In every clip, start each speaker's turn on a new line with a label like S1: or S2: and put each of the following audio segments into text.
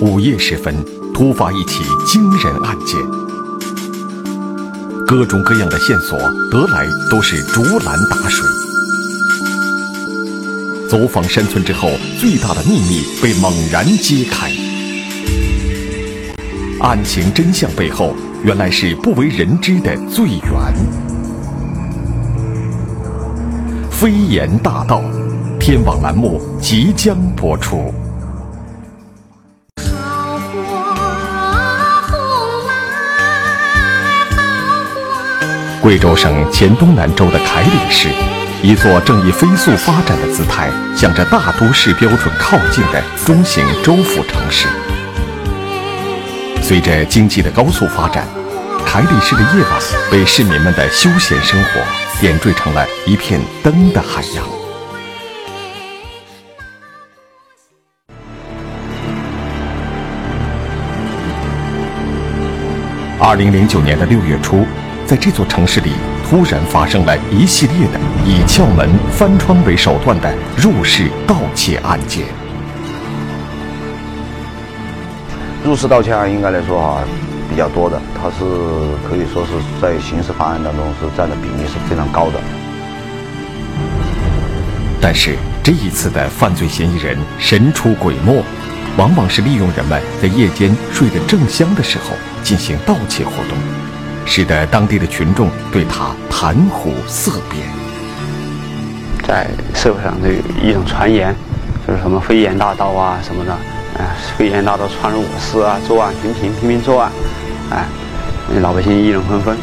S1: 午夜时分，突发一起惊人案件，各种各样的线索得来都是竹篮打水。走访山村之后，最大的秘密被猛然揭开，案情真相背后，原来是不为人知的罪源。飞檐大道，天网栏目即将播出。贵州省黔东南州的凯里市，一座正以飞速发展的姿态向着大都市标准靠近的中型州府城市。随着经济的高速发展，凯里市的夜晚被市民们的休闲生活点缀成了一片灯的海洋。二零零九年的六月初。在这座城市里，突然发生了一系列的以撬门、翻窗为手段的入室盗窃案件。
S2: 入室盗窃案应该来说啊，比较多的，它是可以说是在刑事犯案当中是占的比例是非常高的。
S1: 但是这一次的犯罪嫌疑人神出鬼没，往往是利用人们在夜间睡得正香的时候进行盗窃活动。使得当地的群众对他谈虎色变。
S3: 在社会上都有一种传言，就是什么飞檐大盗啊什么的，啊，飞檐大盗窜入我室啊，作案频频，频频作案，哎，老百姓议论纷纷。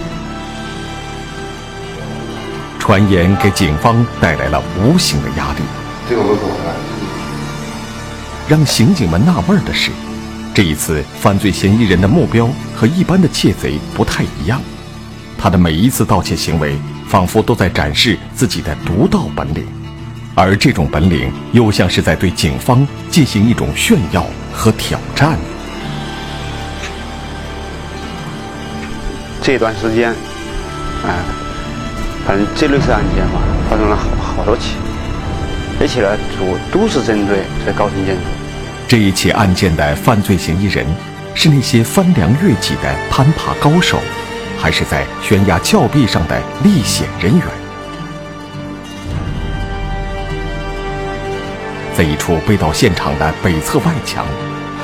S1: 传言给警方带来了无形的压力。这个我懂了。让刑警们纳闷的是。这一次犯罪嫌疑人的目标和一般的窃贼不太一样，他的每一次盗窃行为仿佛都在展示自己的独到本领，而这种本领又像是在对警方进行一种炫耀和挑战。
S3: 这段时间，哎，反正这类似案件嘛，发生了好好多起，而且呢，主都是针对这高层建筑。
S1: 这一起案件的犯罪嫌疑人是那些翻梁越脊的攀爬高手，还是在悬崖峭壁上的历险人员？在一处被盗现场的北侧外墙，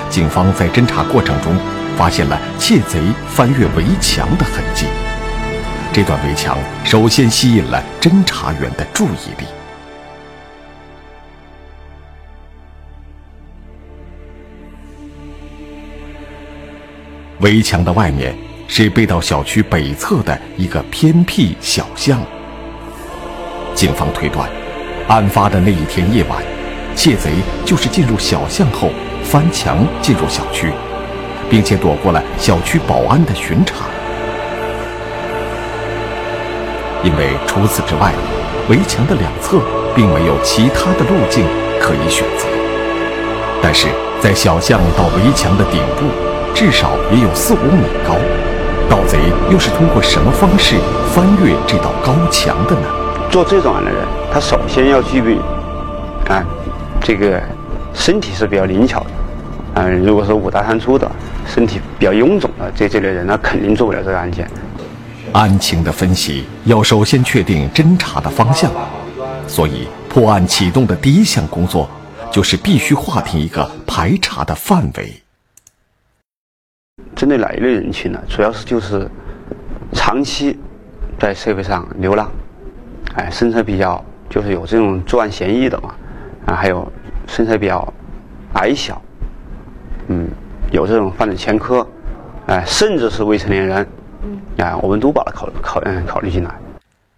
S1: 警方在侦查过程中发现了窃贼翻越围墙的痕迹。这段围墙首先吸引了侦查员的注意力。围墙的外面是被盗小区北侧的一个偏僻小巷。警方推断，案发的那一天夜晚，窃贼就是进入小巷后翻墙进入小区，并且躲过了小区保安的巡查。因为除此之外，围墙的两侧并没有其他的路径可以选择。但是在小巷到围墙的顶部。至少也有四五米高，盗贼又是通过什么方式翻越这道高墙的呢？
S3: 做这种案的人，他首先要具备，啊，这个身体是比较灵巧的，嗯，如果说五大三粗的，身体比较臃肿的这这类人，那肯定做不了这个案件。
S1: 案情的分析要首先确定侦查的方向，所以破案启动的第一项工作，就是必须划定一个排查的范围。
S3: 针对哪一类人群呢？主要是就是长期在社会上流浪，哎，身材比较就是有这种作案嫌疑的嘛，啊，还有身材比较矮小，嗯，有这种犯罪前科，哎，甚至是未成年人，哎，我们都把它考考嗯考虑进来。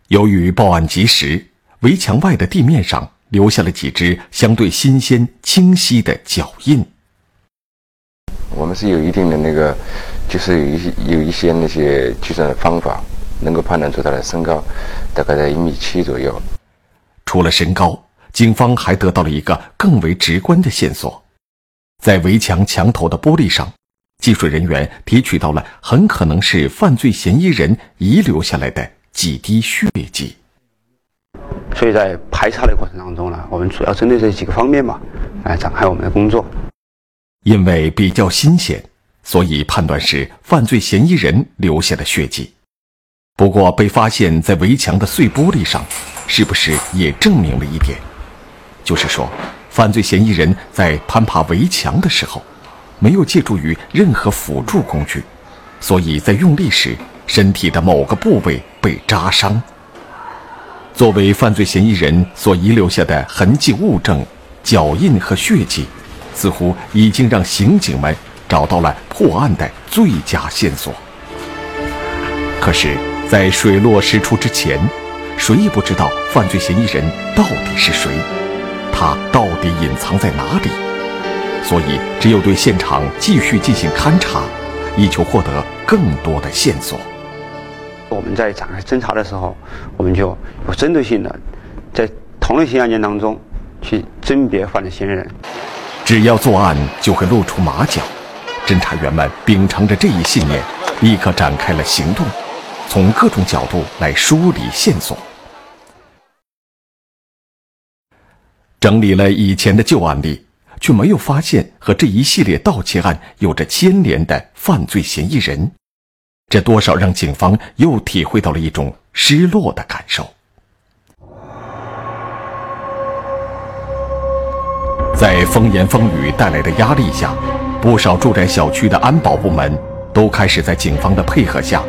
S1: 由于报案及时，围墙外的地面上留下了几只相对新鲜、清晰的脚印。
S4: 我们是有一定的那个，就是有一些有一些那些计算的方法，能够判断出他的身高，大概在一米七左右。
S1: 除了身高，警方还得到了一个更为直观的线索，在围墙墙头的玻璃上，技术人员提取到了很可能是犯罪嫌疑人遗留下来的几滴血迹。
S3: 所以在排查的过程当中呢，我们主要针对这几个方面嘛，来展开我们的工作。
S1: 因为比较新鲜，所以判断是犯罪嫌疑人留下的血迹。不过，被发现在围墙的碎玻璃上，是不是也证明了一点？就是说，犯罪嫌疑人在攀爬围墙的时候，没有借助于任何辅助工具，所以在用力时，身体的某个部位被扎伤。作为犯罪嫌疑人所遗留下的痕迹物证、脚印和血迹。似乎已经让刑警们找到了破案的最佳线索。可是，在水落石出之前，谁也不知道犯罪嫌疑人到底是谁，他到底隐藏在哪里。所以，只有对现场继续进行勘查，以求获得更多的线索。
S3: 我们在展开侦查的时候，我们就有针对性的在同类型案件当中去甄别犯罪嫌疑人。
S1: 只要作案就会露出马脚，侦查员们秉承着这一信念，立刻展开了行动，从各种角度来梳理线索。整理了以前的旧案例，却没有发现和这一系列盗窃案有着牵连的犯罪嫌疑人，这多少让警方又体会到了一种失落的感受。在风言风语带来的压力下，不少住宅小区的安保部门都开始在警方的配合下，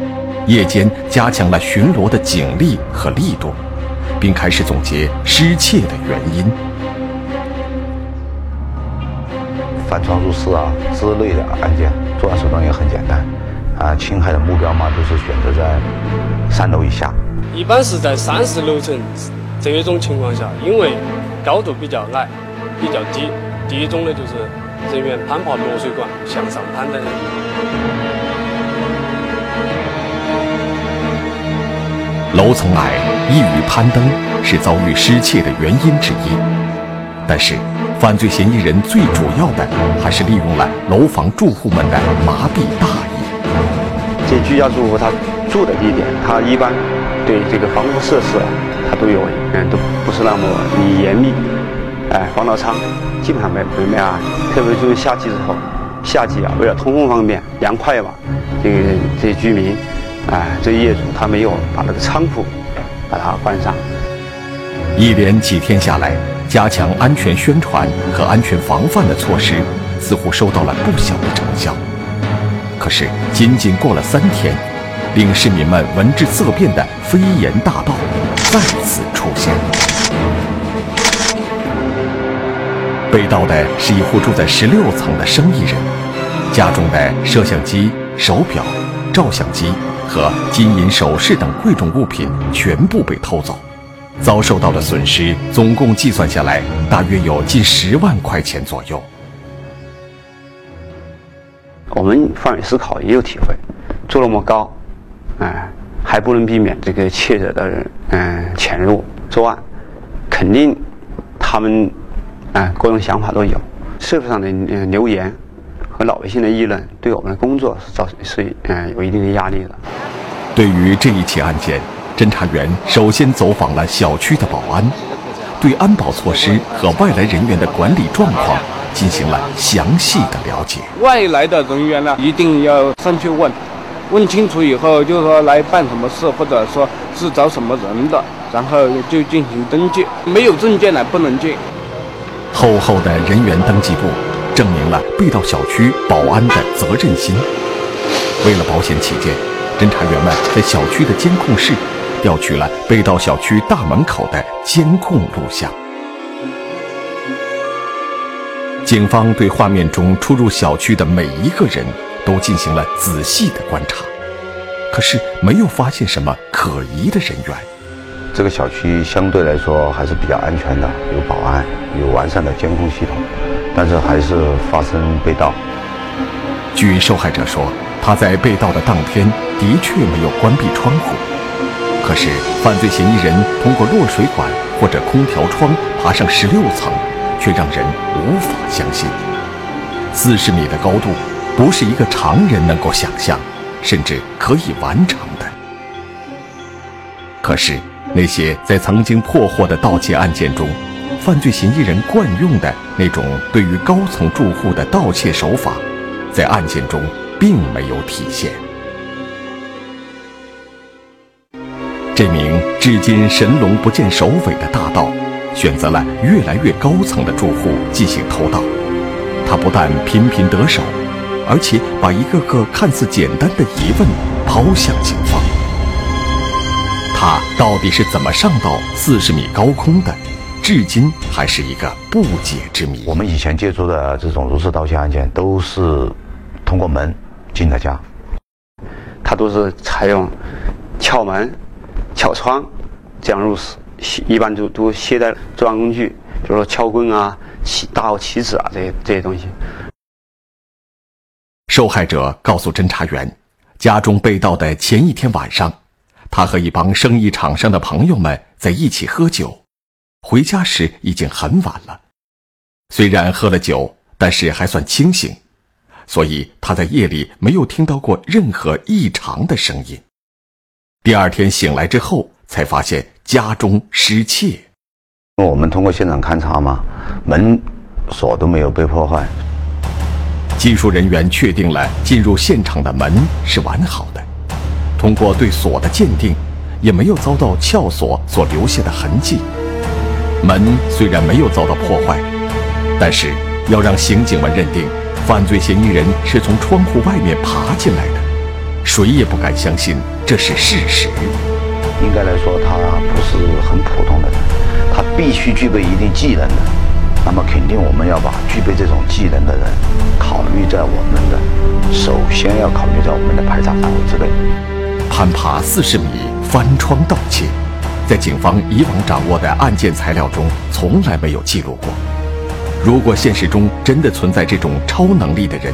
S1: 夜间加强了巡逻的警力和力度，并开始总结失窃的原因。
S2: 翻窗入室啊之类的案件，作案手段也很简单，啊，侵害的目标嘛都是选择在三楼以下，
S5: 一般是在三十楼层这种情况下，因为高度比较矮。比较低，第一种呢就是人员攀爬落水管向上攀登。
S1: 楼层矮，易于攀登，是遭遇失窃的原因之一。但是，犯罪嫌疑人最主要的还是利用了楼房住户们的麻痹大意。
S3: 这居家住户他住的地点，他一般对这个防护设施啊，他都有嗯都不是那么严密。哎，防盗窗基本上没没没啊，特别就是夏季之后，夏季啊，为了通风方便、凉快嘛，这个这些居民，哎，这业主他没有把那个仓库把它关上。
S1: 一连几天下来，加强安全宣传和安全防范的措施似乎收到了不小的成效。可是，仅仅过了三天，令市民们闻之色变的飞檐大盗再次出现。被盗的是一户住在十六层的生意人，家中的摄像机、手表、照相机和金银首饰等贵重物品全部被偷走，遭受到的损失总共计算下来大约有近十万块钱左右。
S3: 我们换位思考也有体会，住那么高，哎，还不能避免这个窃者的人嗯潜入作案，肯定他们。啊，各种想法都有。社会上的留言和老百姓的议论，对我们的工作是造成是嗯有一定的压力的。
S1: 对于这一起案件，侦查员首先走访了小区的保安，对安保措施和外来人员的管理状况进行了详细的了解。
S5: 外来的人员呢，一定要上去问，问清楚以后，就是说来办什么事，或者说是找什么人的，然后就进行登记。没有证件呢，不能进。
S1: 厚厚的人员登记簿，证明了被盗小区保安的责任心。为了保险起见，侦查员们在小区的监控室调取了被盗小区大门口的监控录像。警方对画面中出入小区的每一个人都进行了仔细的观察，可是没有发现什么可疑的人员。
S2: 这个小区相对来说还是比较安全的，有保安，有完善的监控系统，但是还是发生被盗。
S1: 据受害者说，他在被盗的当天的确没有关闭窗户，可是犯罪嫌疑人通过落水管或者空调窗爬上十六层，却让人无法相信。四十米的高度，不是一个常人能够想象，甚至可以完成的。可是。那些在曾经破获的盗窃案件中，犯罪嫌疑人惯用的那种对于高层住户的盗窃手法，在案件中并没有体现。这名至今神龙不见首尾的大盗，选择了越来越高层的住户进行偷盗。他不但频频得手，而且把一个个看似简单的疑问抛向警方。他到底是怎么上到四十米高空的？至今还是一个不解之谜。
S2: 我们以前接触的这种入室盗窃案件，都是通过门进的家，
S3: 他都是采用撬门。撬窗，这样入室，一般都都携带作案工具，比如说撬棍啊、棋大号棋子啊这些这些东西。
S1: 受害者告诉侦查员，家中被盗的前一天晚上，他和一帮生意场上的朋友们在一起喝酒，回家时已经很晚了。虽然喝了酒，但是还算清醒，所以他在夜里没有听到过任何异常的声音。第二天醒来之后，才发现家中失窃。
S2: 我们通过现场勘查嘛，门锁都没有被破坏。
S1: 技术人员确定了进入现场的门是完好的。通过对锁的鉴定，也没有遭到撬锁所留下的痕迹。门虽然没有遭到破坏，但是要让刑警们认定犯罪嫌疑人是从窗户外面爬进来的。谁也不敢相信这是事实。
S2: 应该来说，他不是很普通的人，他必须具备一定技能的。那么，肯定我们要把具备这种技能的人考虑在我们的，首先要考虑在我们的排查范围之内。
S1: 攀爬四十米翻窗盗窃，在警方以往掌握的案件材料中从来没有记录过。如果现实中真的存在这种超能力的人，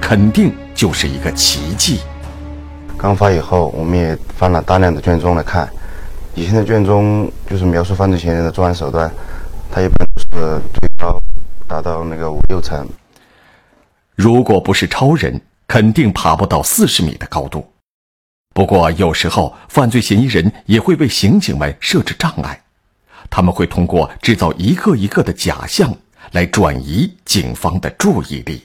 S1: 肯定就是一个奇迹。
S6: 刚发以后，我们也翻了大量的卷宗来看。以前的卷宗就是描述犯罪嫌疑人的作案手段，他一般都是最高达到那个五六层。
S1: 如果不是超人，肯定爬不到四十米的高度。不过有时候，犯罪嫌疑人也会为刑警们设置障碍，他们会通过制造一个一个的假象来转移警方的注意力。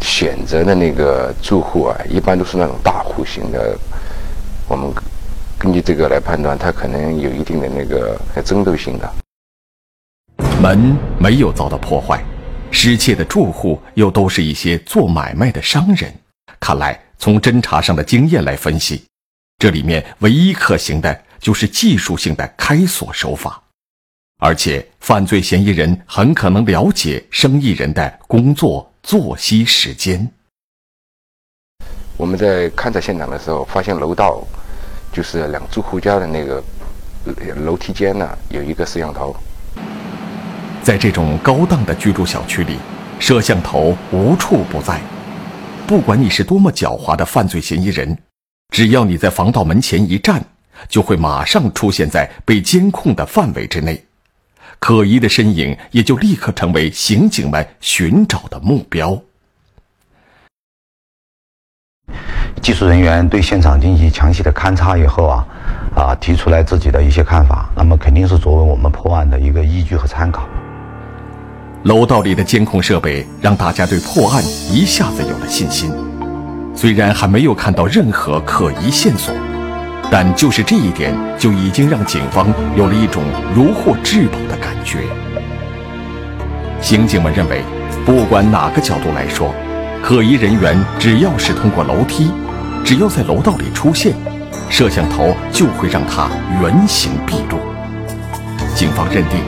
S4: 选择的那个住户啊，一般都是那种大户型的。我们根据这个来判断，他可能有一定的那个争斗性的。
S1: 门没有遭到破坏，失窃的住户又都是一些做买卖的商人。看来，从侦查上的经验来分析，这里面唯一可行的就是技术性的开锁手法。而且，犯罪嫌疑人很可能了解生意人的工作。作息时间。
S4: 我们在勘察现场的时候，发现楼道就是两住户家的那个楼梯间呢，有一个摄像头。
S1: 在这种高档的居住小区里，摄像头无处不在。不管你是多么狡猾的犯罪嫌疑人，只要你在防盗门前一站，就会马上出现在被监控的范围之内。可疑的身影也就立刻成为刑警们寻找的目标。
S2: 技术人员对现场进行详细的勘查以后啊，啊，提出来自己的一些看法，那么肯定是作为我们破案的一个依据和参考。
S1: 楼道里的监控设备让大家对破案一下子有了信心，虽然还没有看到任何可疑线索。但就是这一点，就已经让警方有了一种如获至宝的感觉。刑警们认为，不管哪个角度来说，可疑人员只要是通过楼梯，只要在楼道里出现，摄像头就会让他原形毕露。警方认定，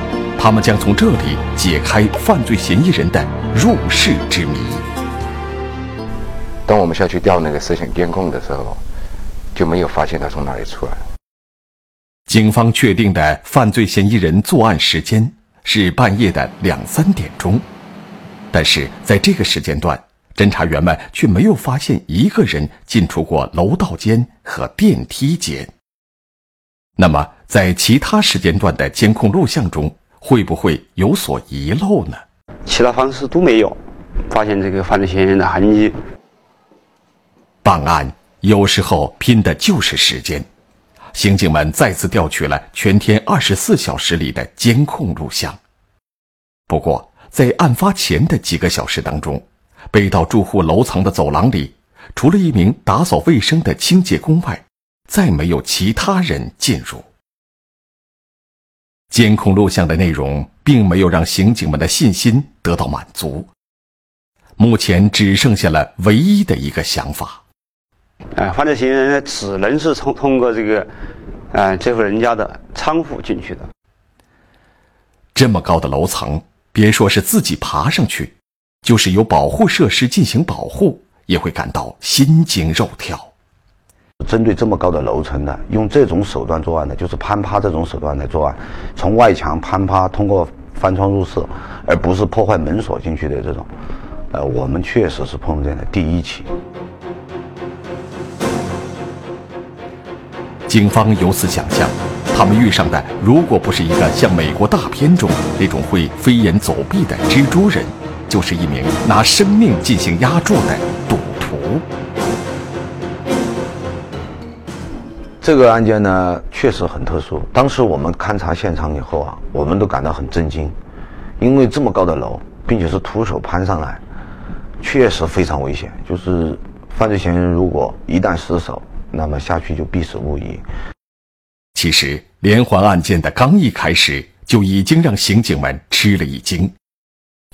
S1: 他们将从这里解开犯罪嫌疑人的入室之谜。
S4: 当我们下去调那个摄像监控的时候。就没有发现他从哪里出来。
S1: 警方确定的犯罪嫌疑人作案时间是半夜的两三点钟，但是在这个时间段，侦查员们却没有发现一个人进出过楼道间和电梯间。那么，在其他时间段的监控录像中，会不会有所遗漏呢？
S3: 其他方式都没有发现这个犯罪嫌疑人的痕迹。
S1: 办案。有时候拼的就是时间，刑警们再次调取了全天二十四小时里的监控录像。不过，在案发前的几个小时当中，被盗住户楼层的走廊里，除了一名打扫卫生的清洁工外，再没有其他人进入。监控录像的内容并没有让刑警们的信心得到满足。目前只剩下了唯一的一个想法。
S3: 啊，犯罪嫌疑人呢，只能是通通过这个，啊，这户人家的仓库进去的。
S1: 这么高的楼层，别说是自己爬上去，就是有保护设施进行保护，也会感到心惊肉跳。
S2: 针对这么高的楼层的，用这种手段作案的，就是攀爬这种手段来作案，从外墙攀爬，通过翻窗入室，而不是破坏门锁进去的这种，呃，我们确实是碰见的第一起。
S1: 警方由此想象，他们遇上的如果不是一个像美国大片中那种会飞檐走壁的蜘蛛人，就是一名拿生命进行押注的赌徒。
S2: 这个案件呢，确实很特殊。当时我们勘察现场以后啊，我们都感到很震惊，因为这么高的楼，并且是徒手攀上来，确实非常危险。就是犯罪嫌疑人如果一旦失手，那么下去就必死无疑。
S1: 其实，连环案件的刚一开始就已经让刑警们吃了一惊。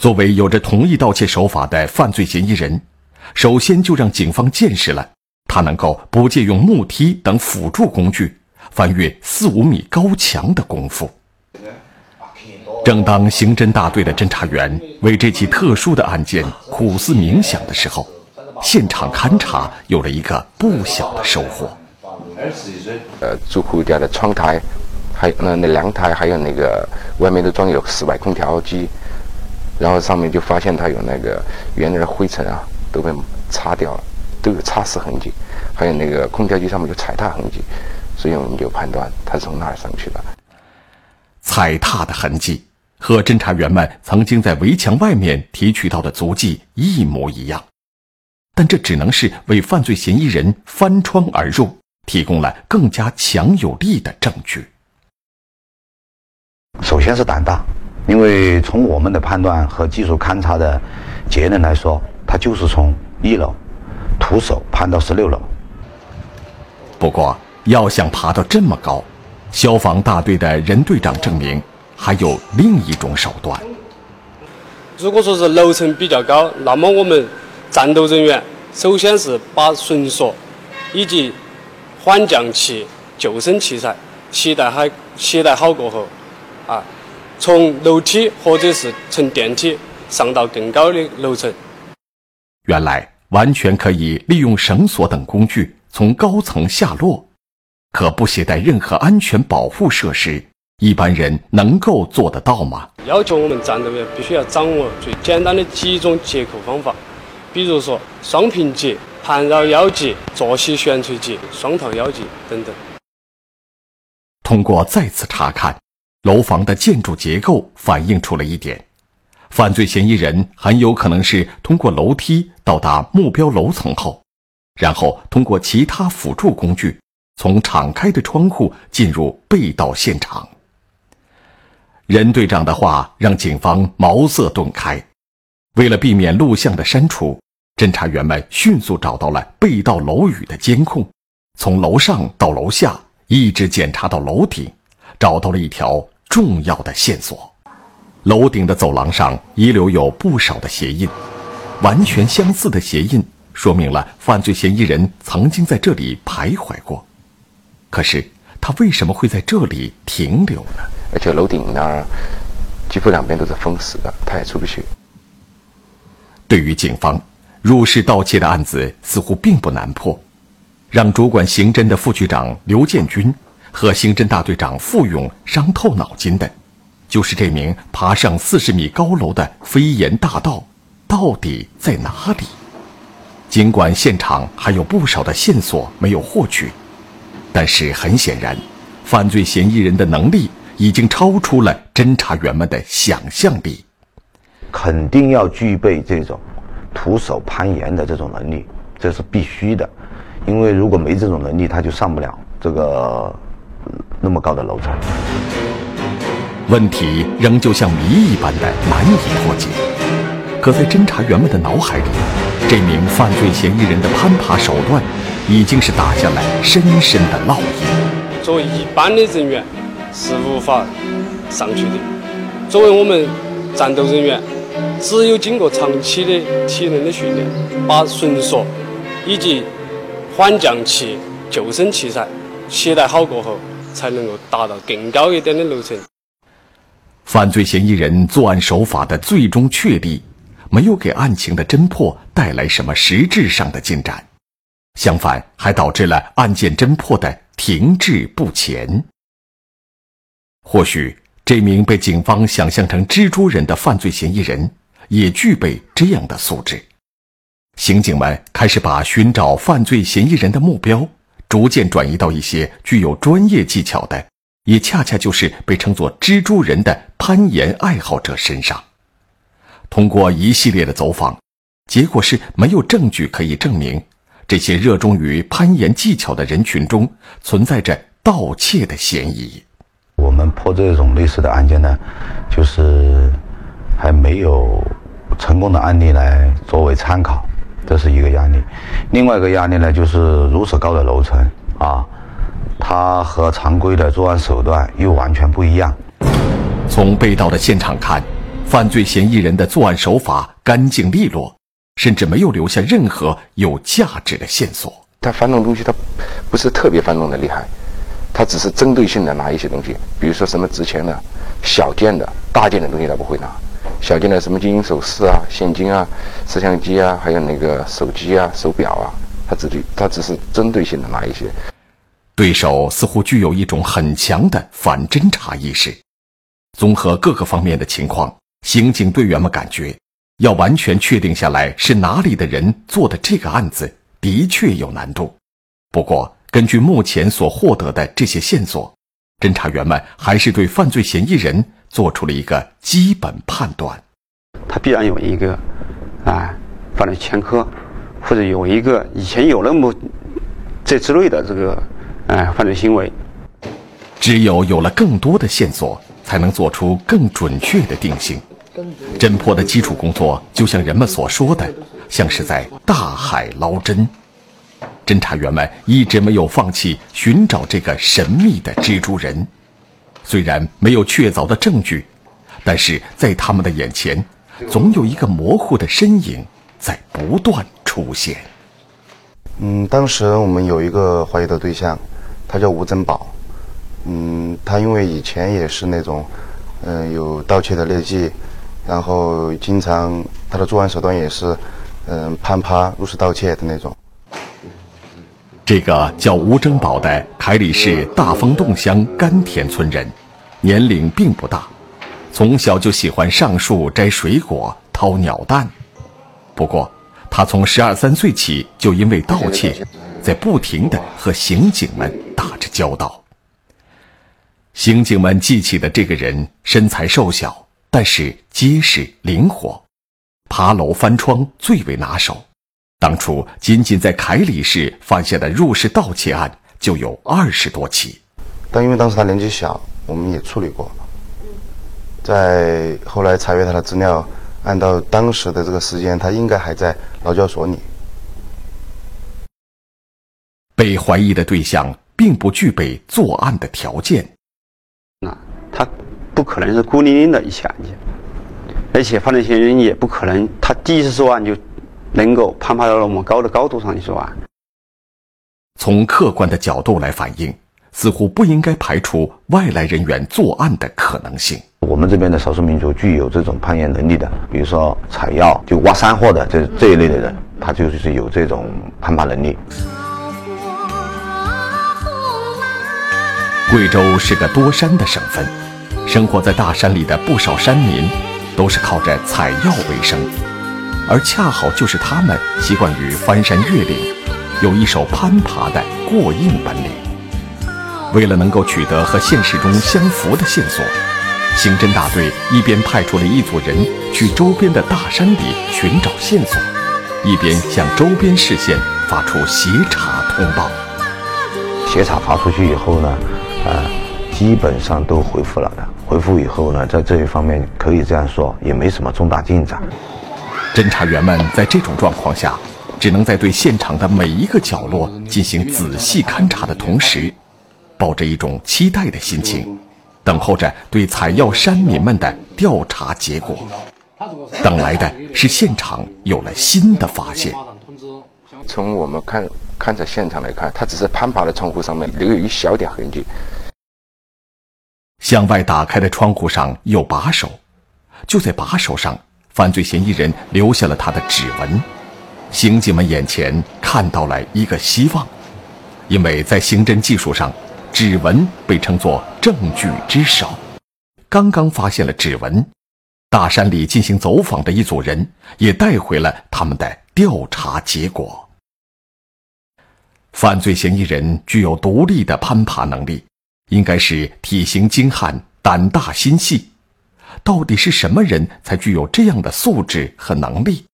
S1: 作为有着同一盗窃手法的犯罪嫌疑人，首先就让警方见识了他能够不借用木梯等辅助工具翻越四五米高墙的功夫。正当刑侦大队的侦查员为这起特殊的案件苦思冥想的时候，现场勘查有了一个不小的收获。
S4: 呃，住户家的窗台，还有那那阳台，还有那个外面都装有室外空调机，然后上面就发现它有那个原来的灰尘啊都被擦掉了，都有擦拭痕迹，还有那个空调机上面有踩踏痕迹，所以我们就判断他是从那儿上去的。
S1: 踩踏的痕迹和侦查员们曾经在围墙外面提取到的足迹一模一样。但这只能是为犯罪嫌疑人翻窗而入提供了更加强有力的证据。
S2: 首先是胆大，因为从我们的判断和技术勘查的结论来说，他就是从一楼徒手攀到十六楼。
S1: 不过，要想爬到这么高，消防大队的任队长证明还有另一种手段。
S7: 如果说是楼层比较高，那么我们。战斗人员首先是把绳索以及缓降器、救生器材携带好，携带好过后，啊，从楼梯或者是乘电梯上到更高的楼层。
S1: 原来完全可以利用绳索等工具从高层下落，可不携带任何安全保护设施，一般人能够做得到吗？
S7: 要求我们战斗员必须要掌握最简单的几种解扣方法。比如说双平结、盘绕腰结、坐膝悬垂结、双套腰结等等。
S1: 通过再次查看，楼房的建筑结构反映出了一点：犯罪嫌疑人很有可能是通过楼梯到达目标楼层后，然后通过其他辅助工具从敞开的窗户进入被盗现场。任队长的话让警方茅塞顿开。为了避免录像的删除，侦查员们迅速找到了被盗楼宇的监控，从楼上到楼下，一直检查到楼顶，找到了一条重要的线索。楼顶的走廊上遗留有不少的鞋印，完全相似的鞋印，说明了犯罪嫌疑人曾经在这里徘徊过。可是他为什么会在这里停留呢？
S4: 而且楼顶那儿几乎两边都是封死的，他也出不去。
S1: 对于警方，入室盗窃的案子似乎并不难破。让主管刑侦的副局长刘建军和刑侦大队长傅勇伤透脑筋的，就是这名爬上四十米高楼的飞檐大盗到底在哪里？尽管现场还有不少的线索没有获取，但是很显然，犯罪嫌疑人的能力已经超出了侦查员们的想象力。
S2: 肯定要具备这种徒手攀岩的这种能力，这是必须的。因为如果没这种能力，他就上不了这个那么高的楼层。
S1: 问题仍旧像谜一般的难以破解。可在侦查员们的脑海里，这名犯罪嫌疑人的攀爬手段，已经是打下了深深的烙印。
S7: 作为一般的人员，是无法上去的。作为我们战斗人员，只有经过长期的体能的训练，把绳索以及缓降器、救生器材携带好过后，才能够达到更高一点的楼层。
S1: 犯罪嫌疑人作案手法的最终确立。没有给案情的侦破带来什么实质上的进展，相反，还导致了案件侦破的停滞不前。或许，这名被警方想象成蜘蛛人的犯罪嫌疑人也具备这样的素质。刑警们开始把寻找犯罪嫌疑人的目标逐渐转移到一些具有专业技巧的，也恰恰就是被称作“蜘蛛人”的攀岩爱好者身上。通过一系列的走访，结果是没有证据可以证明这些热衷于攀岩技巧的人群中存在着盗窃的嫌疑。
S2: 我们破这种类似的案件呢，就是还没有成功的案例来作为参考，这是一个压力。另外一个压力呢，就是如此高的楼层啊，它和常规的作案手段又完全不一样。
S1: 从被盗的现场看。犯罪嫌疑人的作案手法干净利落，甚至没有留下任何有价值的线索。
S4: 他翻动东西，他不是特别翻动的厉害，他只是针对性的拿一些东西，比如说什么值钱的、小件的、大件的东西他不会拿。小件的什么金银首饰啊、现金啊、摄像机啊，还有那个手机啊、手表啊，他只对他只是针对性的拿一些。
S1: 对手似乎具有一种很强的反侦查意识，综合各个方面的情况。刑警队员们感觉，要完全确定下来是哪里的人做的这个案子，的确有难度。不过，根据目前所获得的这些线索，侦查员们还是对犯罪嫌疑人做出了一个基本判断：
S3: 他必然有一个啊犯罪前科，或者有一个以前有那么这之类的这个啊犯罪行为。
S1: 只有有了更多的线索，才能做出更准确的定性。侦破的基础工作，就像人们所说的，像是在大海捞针。侦查员们一直没有放弃寻找这个神秘的蜘蛛人。虽然没有确凿的证据，但是在他们的眼前，总有一个模糊的身影在不断出现。
S6: 嗯，当时我们有一个怀疑的对象，他叫吴珍宝。嗯，他因为以前也是那种，嗯，有盗窃的劣迹。然后经常他的作案手段也是，嗯，攀爬入室盗窃的那种。
S1: 这个叫吴珍宝的凯里市大丰洞乡甘田村人，年龄并不大，从小就喜欢上树摘水果、掏鸟蛋。不过，他从十二三岁起就因为盗窃，在不停的和刑警们交道。刑警们记起的这个人身材瘦小。但是结实灵活，爬楼翻窗最为拿手。当初仅仅在凯里市犯下的入室盗窃案就有二十多起。
S6: 但因为当时他年纪小，我们也处理过。在后来查阅他的资料，按照当时的这个时间，他应该还在劳教所里。
S1: 被怀疑的对象并不具备作案的条件。
S3: 那他。不可能是孤零零的一起案件，而且犯罪嫌疑人也不可能他第一次作案就能够攀爬到那么高的高度上去作案。
S1: 从客观的角度来反映，似乎不应该排除外来人员作案的可能性。
S2: 我们这边的少数民族具有这种攀岩能力的，比如说采药、就挖山货的这这一类的人，他就是有这种攀爬能力。
S1: 贵州是个多山的省份。生活在大山里的不少山民，都是靠着采药为生，而恰好就是他们习惯于翻山越岭，有一手攀爬的过硬本领。为了能够取得和现实中相符的线索，刑侦大队一边派出了一组人去周边的大山里寻找线索，一边向周边市县发出协查通报。
S2: 协查发出去以后呢，呃。基本上都回复了的。回复以后呢，在这一方面可以这样说，也没什么重大进展。
S1: 侦查员们在这种状况下，只能在对现场的每一个角落进行仔细勘察的同时，抱着一种期待的心情，等候着对采药山民们的调查结果。等来的是现场有了新的发现。
S4: 从我们看勘察现场来看，它只是攀爬的窗户上面留有一小点痕迹。
S1: 向外打开的窗户上有把手，就在把手上。犯罪嫌疑人留下了他的指纹，刑警们眼前看到了一个希望，因为在刑侦技术上，指纹被称作证据之手。刚刚发现了指纹，大山里进行走访的一组人也带回了他们的调查结果。犯罪嫌疑人具有独立的攀爬能力，应该是体型精悍、胆大心细。到底是什么人才具有这样的素质和能力？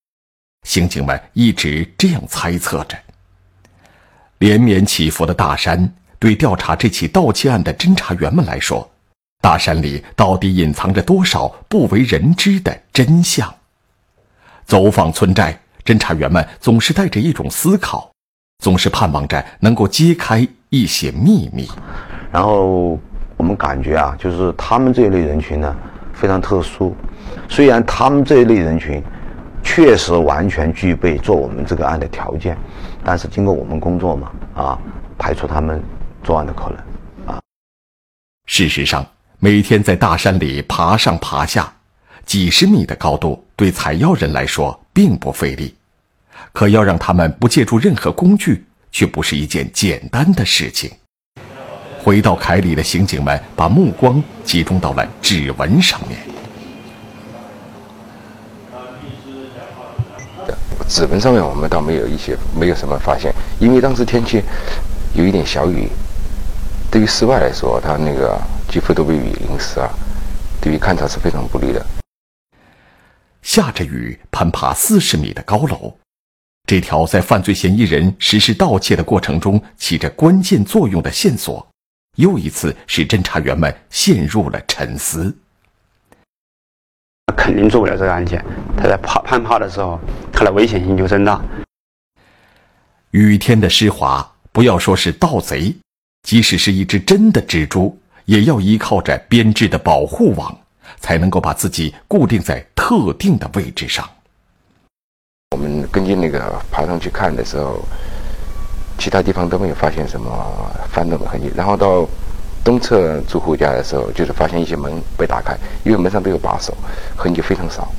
S1: 刑警们一直这样猜测着。连绵起伏的大山，对调查这起盗窃案的侦查员们来说，大山里到底隐藏着多少不为人知的真相？走访村寨，侦查员们总是带着一种思考，总是盼望着能够揭开一些秘密。
S2: 然后我们感觉啊，就是他们这一类人群呢。非常特殊，虽然他们这一类人群确实完全具备做我们这个案的条件，但是经过我们工作嘛，啊，排除他们作案的可能，啊。
S1: 事实上，每天在大山里爬上爬下，几十米的高度，对采药人来说并不费力，可要让他们不借助任何工具，却不是一件简单的事情。回到凯里的刑警们把目光集中到了指纹上面。
S4: 指纹上面我们倒没有一些没有什么发现，因为当时天气有一点小雨，对于室外来说，它那个几乎都被雨淋湿啊，对于勘察是非常不利的。
S1: 下着雨攀爬四十米的高楼，这条在犯罪嫌疑人实施盗窃的过程中起着关键作用的线索。又一次使侦查员们陷入了沉思。
S3: 肯定做不了这个案件。他在爬攀爬的时候，他的危险性就增大。
S1: 雨天的湿滑，不要说是盗贼，即使是一只真的蜘蛛，也要依靠着编制的保护网，才能够把自己固定在特定的位置上。
S4: 我们根据那个爬上去看的时候。其他地方都没有发现什么翻动的痕迹，然后到东侧住户家的时候，就是发现一些门被打开，因为门上都有把手，痕迹非常少。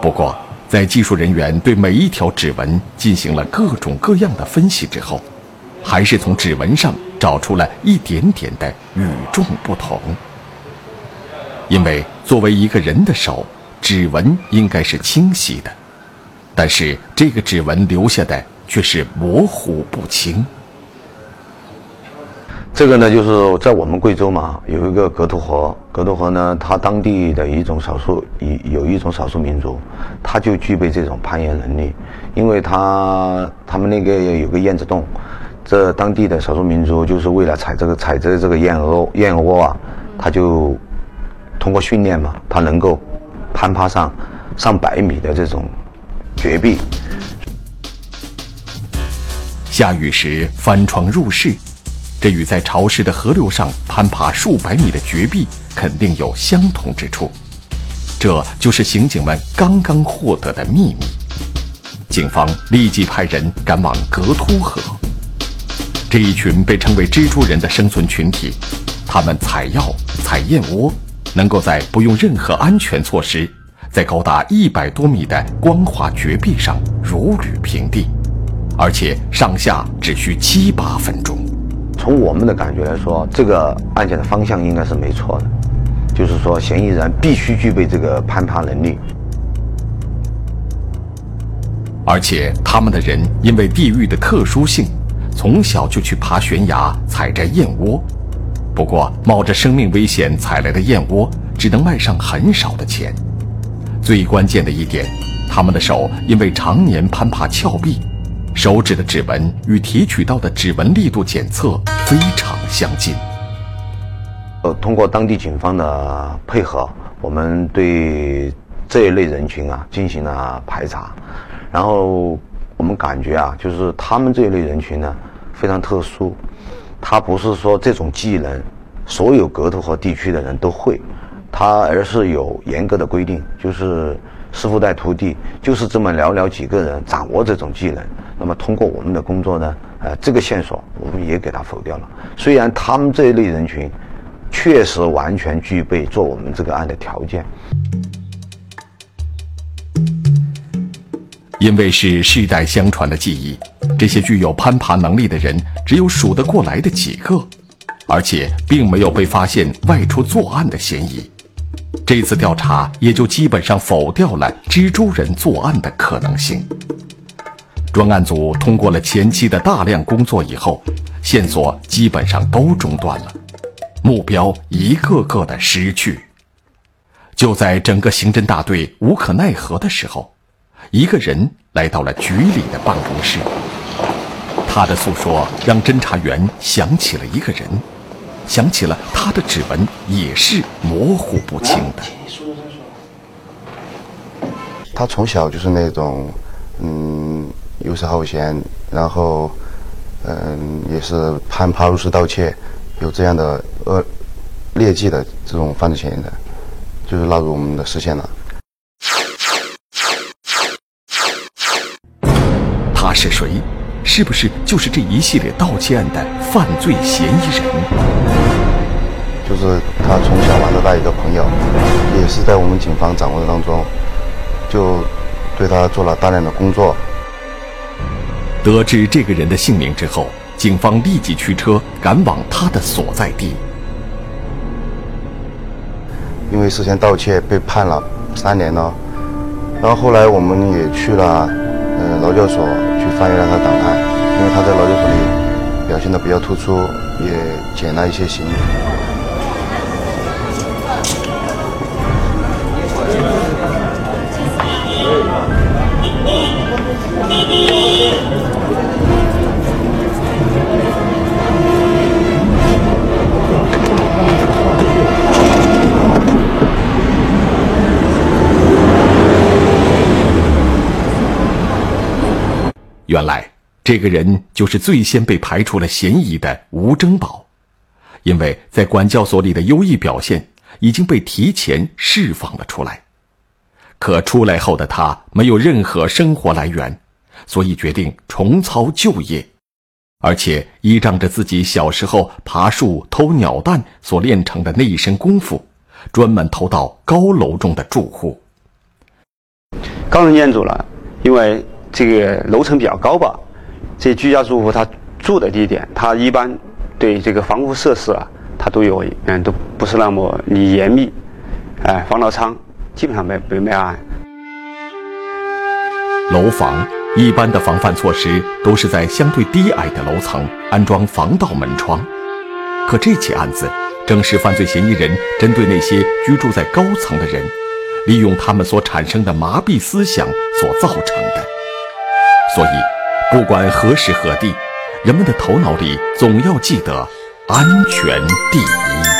S1: 不过，在技术人员对每一条指纹进行了各种各样的分析之后，还是从指纹上找出了一点点的与众不同。因为作为一个人的手，指纹应该是清晰的。但是这个指纹留下的却是模糊不清。
S2: 这个呢，就是在我们贵州嘛，有一个格图河，格图河呢，它当地的一种少数一有一种少数民族，他就具备这种攀岩能力，因为他他们那个有个燕子洞，这当地的少数民族就是为了采这个采摘这个燕窝燕窝啊，他就通过训练嘛，他能够攀爬上上百米的这种。绝壁。
S1: 下雨时翻窗入室，这与在潮湿的河流上攀爬数百米的绝壁肯定有相同之处。这就是刑警们刚刚获得的秘密。警方立即派人赶往格凸河。这一群被称为“蜘蛛人”的生存群体，他们采药、采燕窝，能够在不用任何安全措施。在高达一百多米的光滑绝壁上如履平地，而且上下只需七八分钟。
S2: 从我们的感觉来说，这个案件的方向应该是没错的，就是说嫌疑人必须具备这个攀爬能力，
S1: 而且他们的人因为地域的特殊性，从小就去爬悬崖采摘燕窝。不过，冒着生命危险采来的燕窝，只能卖上很少的钱。最关键的一点，他们的手因为常年攀爬峭壁，手指的指纹与提取到的指纹力度检测非常相近。
S2: 呃，通过当地警方的配合，我们对这一类人群啊进行了排查，然后我们感觉啊，就是他们这一类人群呢非常特殊，他不是说这种技能所有国土和地区的人都会，他而是有严格的规定，就是师傅带徒弟，就是这么寥寥几个人掌握这种技能。那么通过我们的工作呢，呃，这个线索我们也给他否掉了。虽然他们这一类人群确实完全具备做我们这个案的条件，
S1: 因为是世代相传的技艺，这些具有攀爬能力的人只有数得过来的几个，而且并没有被发现外出作案的嫌疑。这次调查也就基本上否掉了蜘蛛人作案的可能性。专案组通过了前期的大量工作以后，线索基本上都中断了，目标一个个的失去。就在整个刑侦大队无可奈何的时候，一个人来到了局里的办公室。他的诉说让侦查员想起了一个人，想起了他的指纹也是模糊不清的。
S6: 他从小就是那种，嗯。游手好闲，然后，嗯，也是攀爬入室盗窃，有这样的恶劣迹的这种犯罪嫌疑人，就是纳入我们的视线了。
S1: 是谁？是不是就是这一系列盗窃案的犯罪嫌疑人？
S6: 就是他从小玩到大一个朋友，也是在我们警方掌握的当中，就对他做了大量的工作。
S1: 得知这个人的姓名之后，警方立即驱车赶往他的所在地。
S6: 因为涉嫌盗窃被判了三年了，然后后来我们也去了，呃，劳教所去翻阅了他的档案，因为他在劳教所里表现的比较突出，也减了一些刑。
S1: 原来这个人就是最先被排除了嫌疑的吴征宝，因为在管教所里的优异表现已经被提前释放了出来。可出来后的他没有任何生活来源，所以决定重操旧业，而且依仗着自己小时候爬树偷鸟蛋所练成的那一身功夫，专门偷到高楼中的住户。
S3: 高层建筑了，因为。这个楼层比较高吧，这居家住户他住的地点，他一般对这个防护设施啊，他都有嗯都不是那么严密，哎，防盗窗基本上没没没安。
S1: 楼房一般的防范措施都是在相对低矮的楼层安装防盗门窗，可这起案子正是犯罪嫌疑人针对那些居住在高层的人，利用他们所产生的麻痹思想所造成的。所以，不管何时何地，人们的头脑里总要记得安全第一。